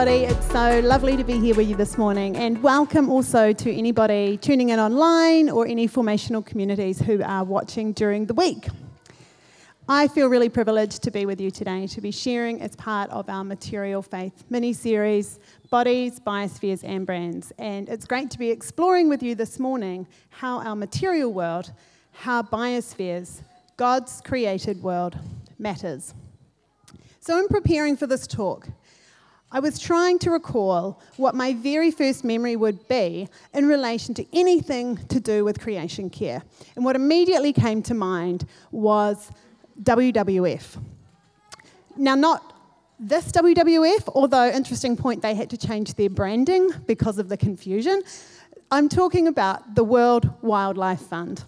everybody. It's so lovely to be here with you this morning, and welcome also to anybody tuning in online or any formational communities who are watching during the week. I feel really privileged to be with you today to be sharing as part of our Material Faith mini series, Bodies, Biospheres, and Brands. And it's great to be exploring with you this morning how our material world, how biospheres, God's created world, matters. So, in preparing for this talk, I was trying to recall what my very first memory would be in relation to anything to do with creation care. And what immediately came to mind was WWF. Now, not this WWF, although, interesting point, they had to change their branding because of the confusion. I'm talking about the World Wildlife Fund.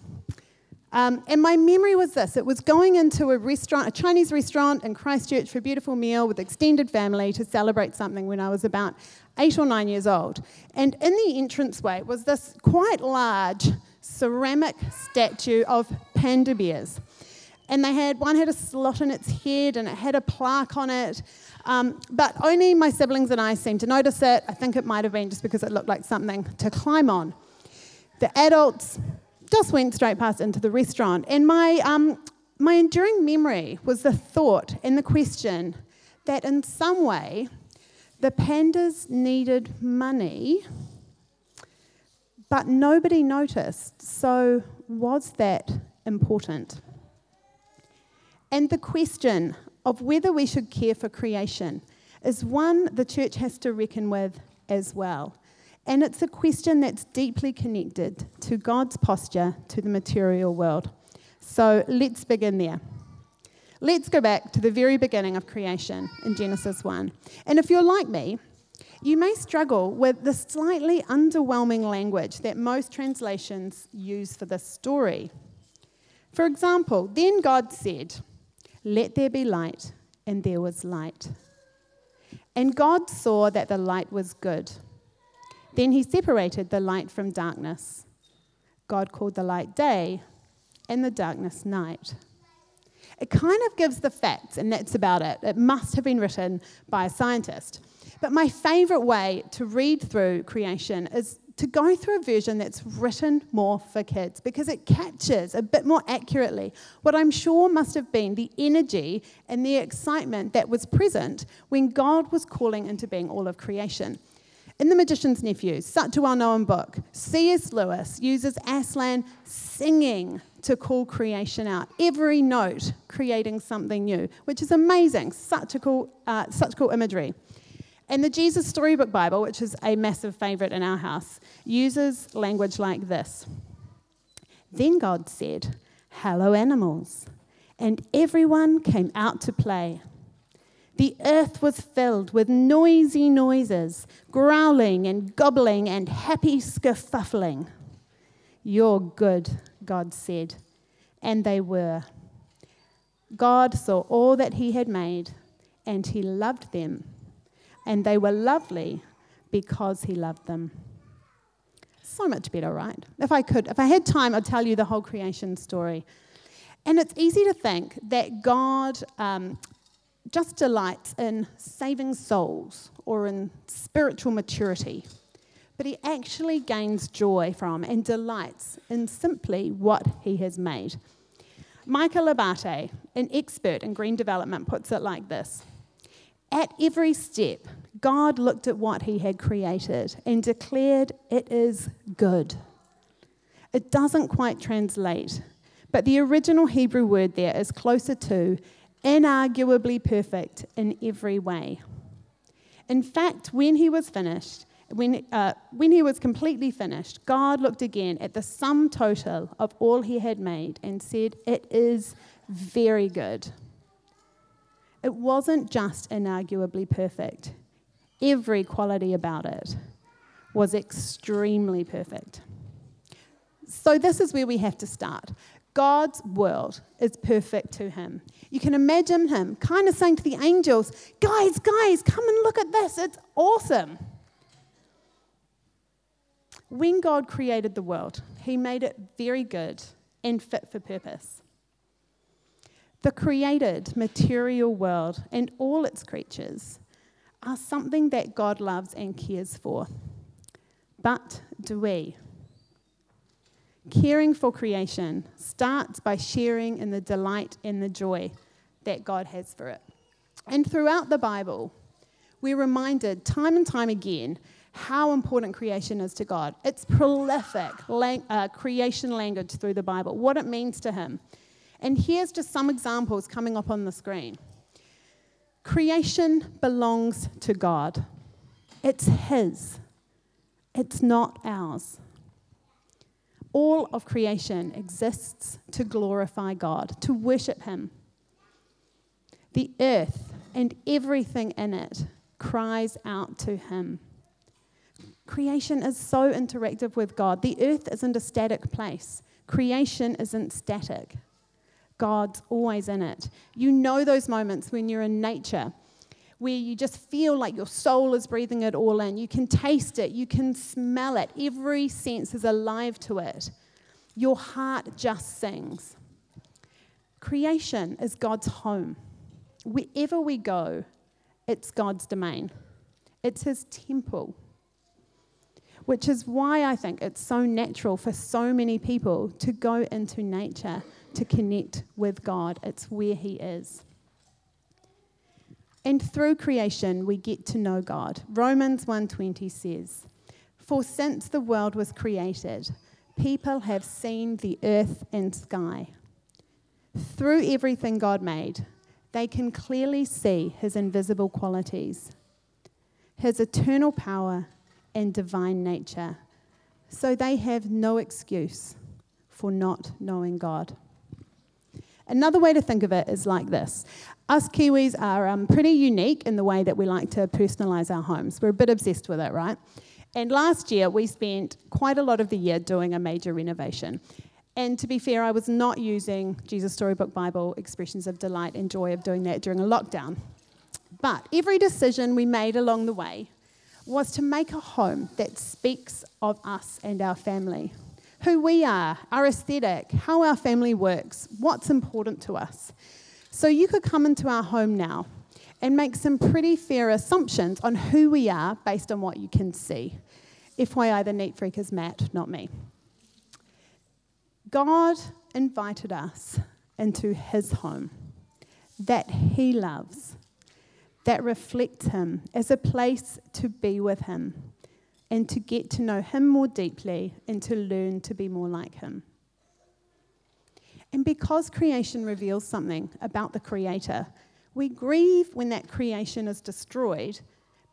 Um, and my memory was this it was going into a restaurant, a Chinese restaurant in Christchurch for a beautiful meal with extended family to celebrate something when I was about eight or nine years old. And in the entranceway was this quite large ceramic statue of panda bears. And they had one had a slot in its head and it had a plaque on it. Um, but only my siblings and I seemed to notice it. I think it might have been just because it looked like something to climb on. The adults just went straight past into the restaurant. And my, um, my enduring memory was the thought and the question that in some way the pandas needed money, but nobody noticed. So, was that important? And the question of whether we should care for creation is one the church has to reckon with as well. And it's a question that's deeply connected to God's posture to the material world. So let's begin there. Let's go back to the very beginning of creation in Genesis 1. And if you're like me, you may struggle with the slightly underwhelming language that most translations use for this story. For example, then God said, Let there be light, and there was light. And God saw that the light was good. Then he separated the light from darkness. God called the light day and the darkness night. It kind of gives the facts, and that's about it. It must have been written by a scientist. But my favorite way to read through creation is to go through a version that's written more for kids because it captures a bit more accurately what I'm sure must have been the energy and the excitement that was present when God was calling into being all of creation. In The Magician's Nephew, such a well known book, C.S. Lewis uses Aslan singing to call creation out, every note creating something new, which is amazing. Such, a cool, uh, such cool imagery. And the Jesus Storybook Bible, which is a massive favorite in our house, uses language like this Then God said, Hello, animals. And everyone came out to play. The earth was filled with noisy noises, growling and gobbling and happy skerfuffling. You're good, God said. And they were. God saw all that He had made, and He loved them. And they were lovely because He loved them. So much better, right? If I could, if I had time, I'd tell you the whole creation story. And it's easy to think that God um, just delights in saving souls or in spiritual maturity, but he actually gains joy from and delights in simply what he has made. Michael Abbaté, an expert in green development, puts it like this At every step, God looked at what he had created and declared it is good. It doesn't quite translate, but the original Hebrew word there is closer to inarguably perfect in every way. In fact, when he was finished, when, uh, when he was completely finished, God looked again at the sum total of all he had made and said, It is very good. It wasn't just inarguably perfect, every quality about it was extremely perfect. So, this is where we have to start. God's world is perfect to him. You can imagine him kind of saying to the angels, Guys, guys, come and look at this. It's awesome. When God created the world, he made it very good and fit for purpose. The created material world and all its creatures are something that God loves and cares for. But do we? Caring for creation starts by sharing in the delight and the joy that God has for it. And throughout the Bible, we're reminded time and time again how important creation is to God. It's prolific lang- uh, creation language through the Bible, what it means to Him. And here's just some examples coming up on the screen. Creation belongs to God, it's His, it's not ours. All of creation exists to glorify God, to worship Him. The earth and everything in it cries out to Him. Creation is so interactive with God. The earth isn't a static place, creation isn't static. God's always in it. You know those moments when you're in nature where you just feel like your soul is breathing it all in. You can taste it, you can smell it, every sense is alive to it. Your heart just sings. Creation is God's home. Wherever we go, it's God's domain, it's His temple. Which is why I think it's so natural for so many people to go into nature to connect with God. It's where He is. And through creation we get to know God. Romans 1:20 says, "For since the world was created, people have seen the earth and sky. Through everything God made, they can clearly see his invisible qualities, his eternal power and divine nature. So they have no excuse for not knowing God. Another way to think of it is like this Us Kiwis are um, pretty unique in the way that we like to personalise our homes. We're a bit obsessed with it, right? And last year, we spent quite a lot of the year doing a major renovation. And to be fair, I was not using Jesus Storybook Bible expressions of delight and joy of doing that during a lockdown. But every decision we made along the way was to make a home that speaks of us and our family who we are, our aesthetic, how our family works, what's important to us. So you could come into our home now and make some pretty fair assumptions on who we are based on what you can see. FYI, the neat freak is Matt, not me. God invited us into his home that he loves, that reflects him as a place to be with him and to get to know him more deeply and to learn to be more like him. And because creation reveals something about the Creator, we grieve when that creation is destroyed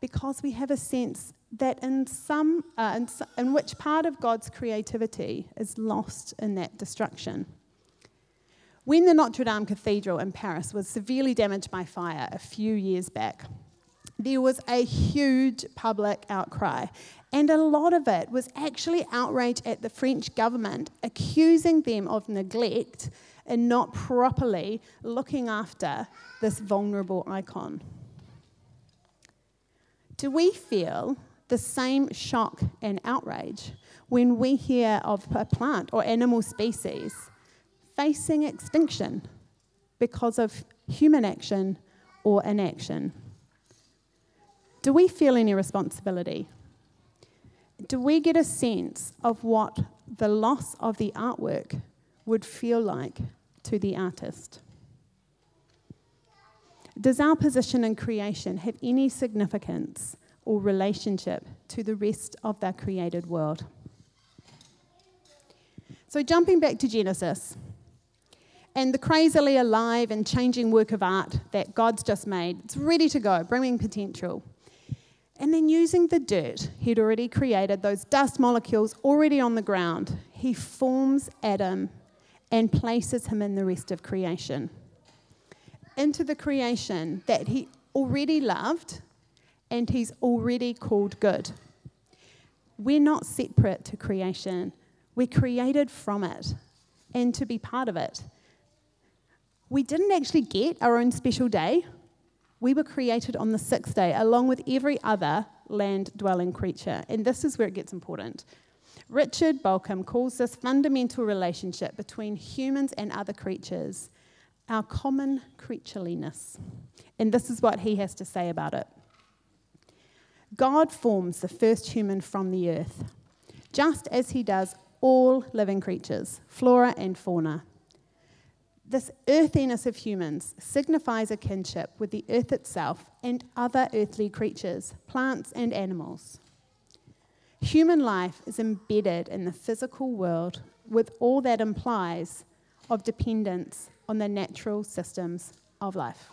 because we have a sense that in some, uh, in, in which part of God's creativity is lost in that destruction. When the Notre Dame Cathedral in Paris was severely damaged by fire a few years back, there was a huge public outcry. And a lot of it was actually outrage at the French government, accusing them of neglect and not properly looking after this vulnerable icon. Do we feel the same shock and outrage when we hear of a plant or animal species facing extinction because of human action or inaction? Do we feel any responsibility? Do we get a sense of what the loss of the artwork would feel like to the artist? Does our position in creation have any significance or relationship to the rest of the created world. So, jumping back to Genesis and the crazily alive and changing work of art that God's just made, it's ready to go, bringing potential. And then using the dirt he'd already created, those dust molecules already on the ground, he forms Adam and places him in the rest of creation. Into the creation that he already loved and He's already called good. We're not separate to creation, we're created from it and to be part of it. We didn't actually get our own special day. We were created on the sixth day, along with every other land dwelling creature. And this is where it gets important. Richard Bauckham calls this fundamental relationship between humans and other creatures our common creatureliness. And this is what he has to say about it. God forms the first human from the earth, just as he does all living creatures, flora and fauna. This earthiness of humans signifies a kinship with the earth itself and other earthly creatures, plants and animals. Human life is embedded in the physical world with all that implies of dependence on the natural systems of life.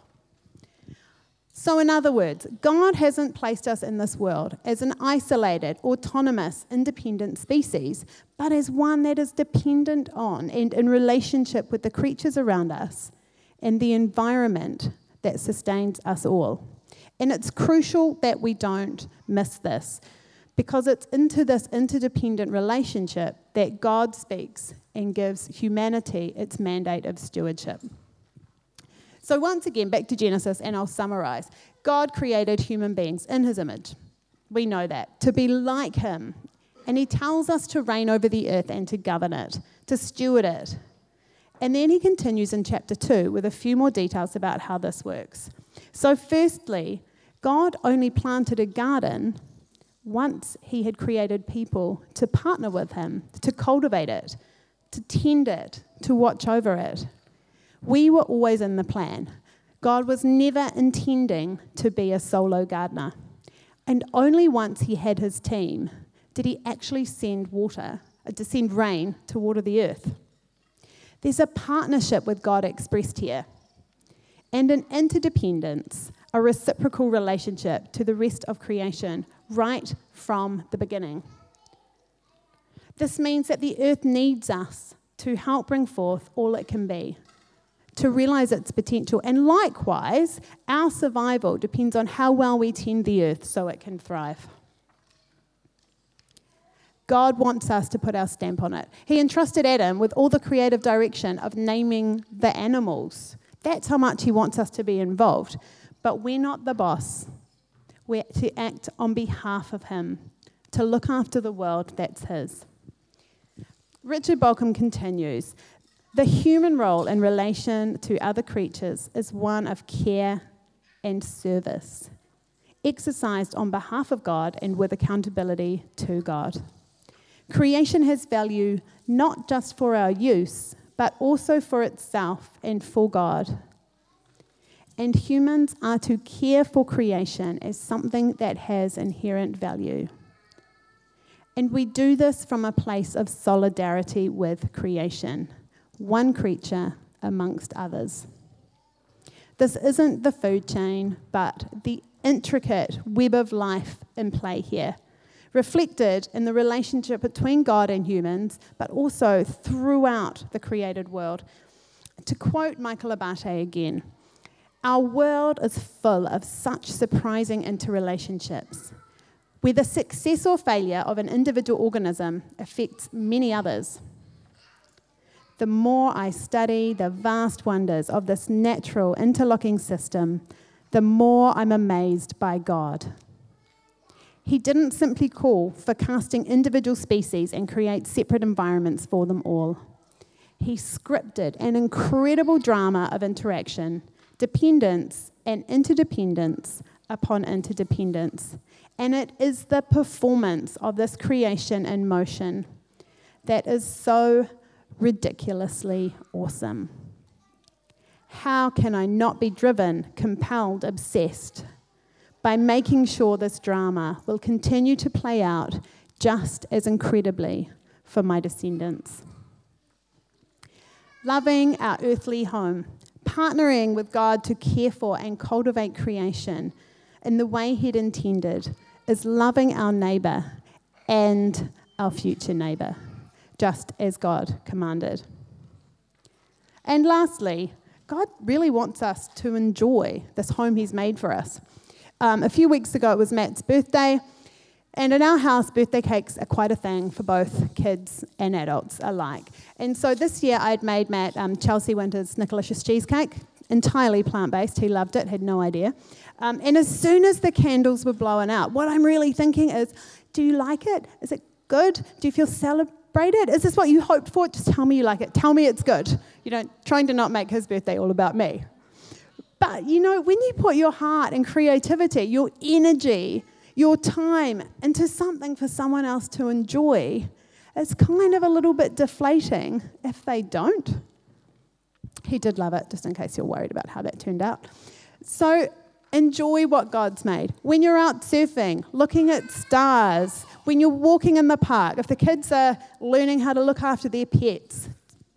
So, in other words, God hasn't placed us in this world as an isolated, autonomous, independent species, but as one that is dependent on and in relationship with the creatures around us and the environment that sustains us all. And it's crucial that we don't miss this because it's into this interdependent relationship that God speaks and gives humanity its mandate of stewardship. So, once again, back to Genesis, and I'll summarize. God created human beings in his image. We know that, to be like him. And he tells us to reign over the earth and to govern it, to steward it. And then he continues in chapter 2 with a few more details about how this works. So, firstly, God only planted a garden once he had created people to partner with him, to cultivate it, to tend it, to watch over it. We were always in the plan. God was never intending to be a solo gardener. And only once he had his team did he actually send water, uh, to send rain to water the earth. There's a partnership with God expressed here, and an interdependence, a reciprocal relationship to the rest of creation right from the beginning. This means that the earth needs us to help bring forth all it can be to realize its potential. And likewise, our survival depends on how well we tend the earth so it can thrive. God wants us to put our stamp on it. He entrusted Adam with all the creative direction of naming the animals. That's how much He wants us to be involved. But we're not the boss. We're to act on behalf of Him, to look after the world that's His. Richard Bauckham continues the human role in relation to other creatures is one of care and service, exercised on behalf of God and with accountability to God. Creation has value not just for our use, but also for itself and for God. And humans are to care for creation as something that has inherent value. And we do this from a place of solidarity with creation one creature amongst others. This isn't the food chain, but the intricate web of life in play here, reflected in the relationship between God and humans, but also throughout the created world. To quote Michael Abbaté again, our world is full of such surprising interrelationships, where the success or failure of an individual organism affects many others the more I study the vast wonders of this natural interlocking system, the more I'm amazed by God. He didn't simply call for casting individual species and create separate environments for them all. He scripted an incredible drama of interaction, dependence, and interdependence upon interdependence. And it is the performance of this creation in motion that is so ridiculously awesome. How can I not be driven, compelled, obsessed by making sure this drama will continue to play out just as incredibly for my descendants? Loving our earthly home, partnering with God to care for and cultivate creation in the way He'd intended, is loving our neighbour and our future neighbour just as God commanded. And lastly, God really wants us to enjoy this home He's made for us. Um, a few weeks ago, it was Matt's birthday, and in our house, birthday cakes are quite a thing for both kids and adults alike. And so this year, I'd made Matt um, Chelsea Winter's Snickerlicious cheesecake, entirely plant based. He loved it, had no idea. Um, and as soon as the candles were blowing out, what I'm really thinking is, do you like it? Is it good? Do you feel celebrated? celebrated? Is this what you hoped for? Just tell me you like it. Tell me it's good. You know, trying to not make his birthday all about me. But you know, when you put your heart and creativity, your energy, your time into something for someone else to enjoy, it's kind of a little bit deflating if they don't. He did love it, just in case you're worried about how that turned out. So enjoy what God's made. When you're out surfing, looking at stars, when you're walking in the park, if the kids are learning how to look after their pets,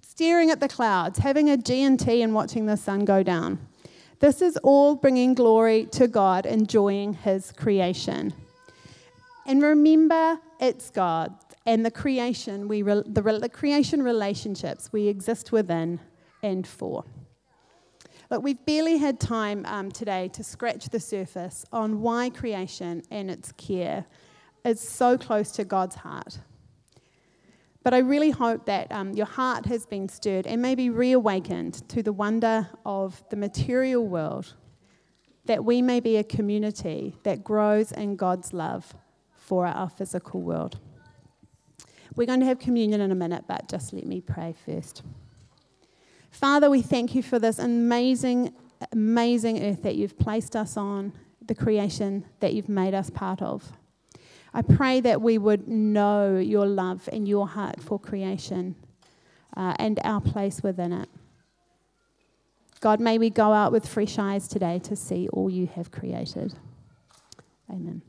staring at the clouds, having a G&T and watching the sun go down. This is all bringing glory to God, enjoying his creation. And remember, it's God and the creation we re- the, re- the creation relationships we exist within and for. Look, we've barely had time um, today to scratch the surface on why creation and its care is so close to God's heart. But I really hope that um, your heart has been stirred and maybe reawakened to the wonder of the material world, that we may be a community that grows in God's love for our physical world. We're going to have communion in a minute, but just let me pray first. Father, we thank you for this amazing, amazing earth that you've placed us on, the creation that you've made us part of. I pray that we would know your love and your heart for creation uh, and our place within it. God, may we go out with fresh eyes today to see all you have created. Amen.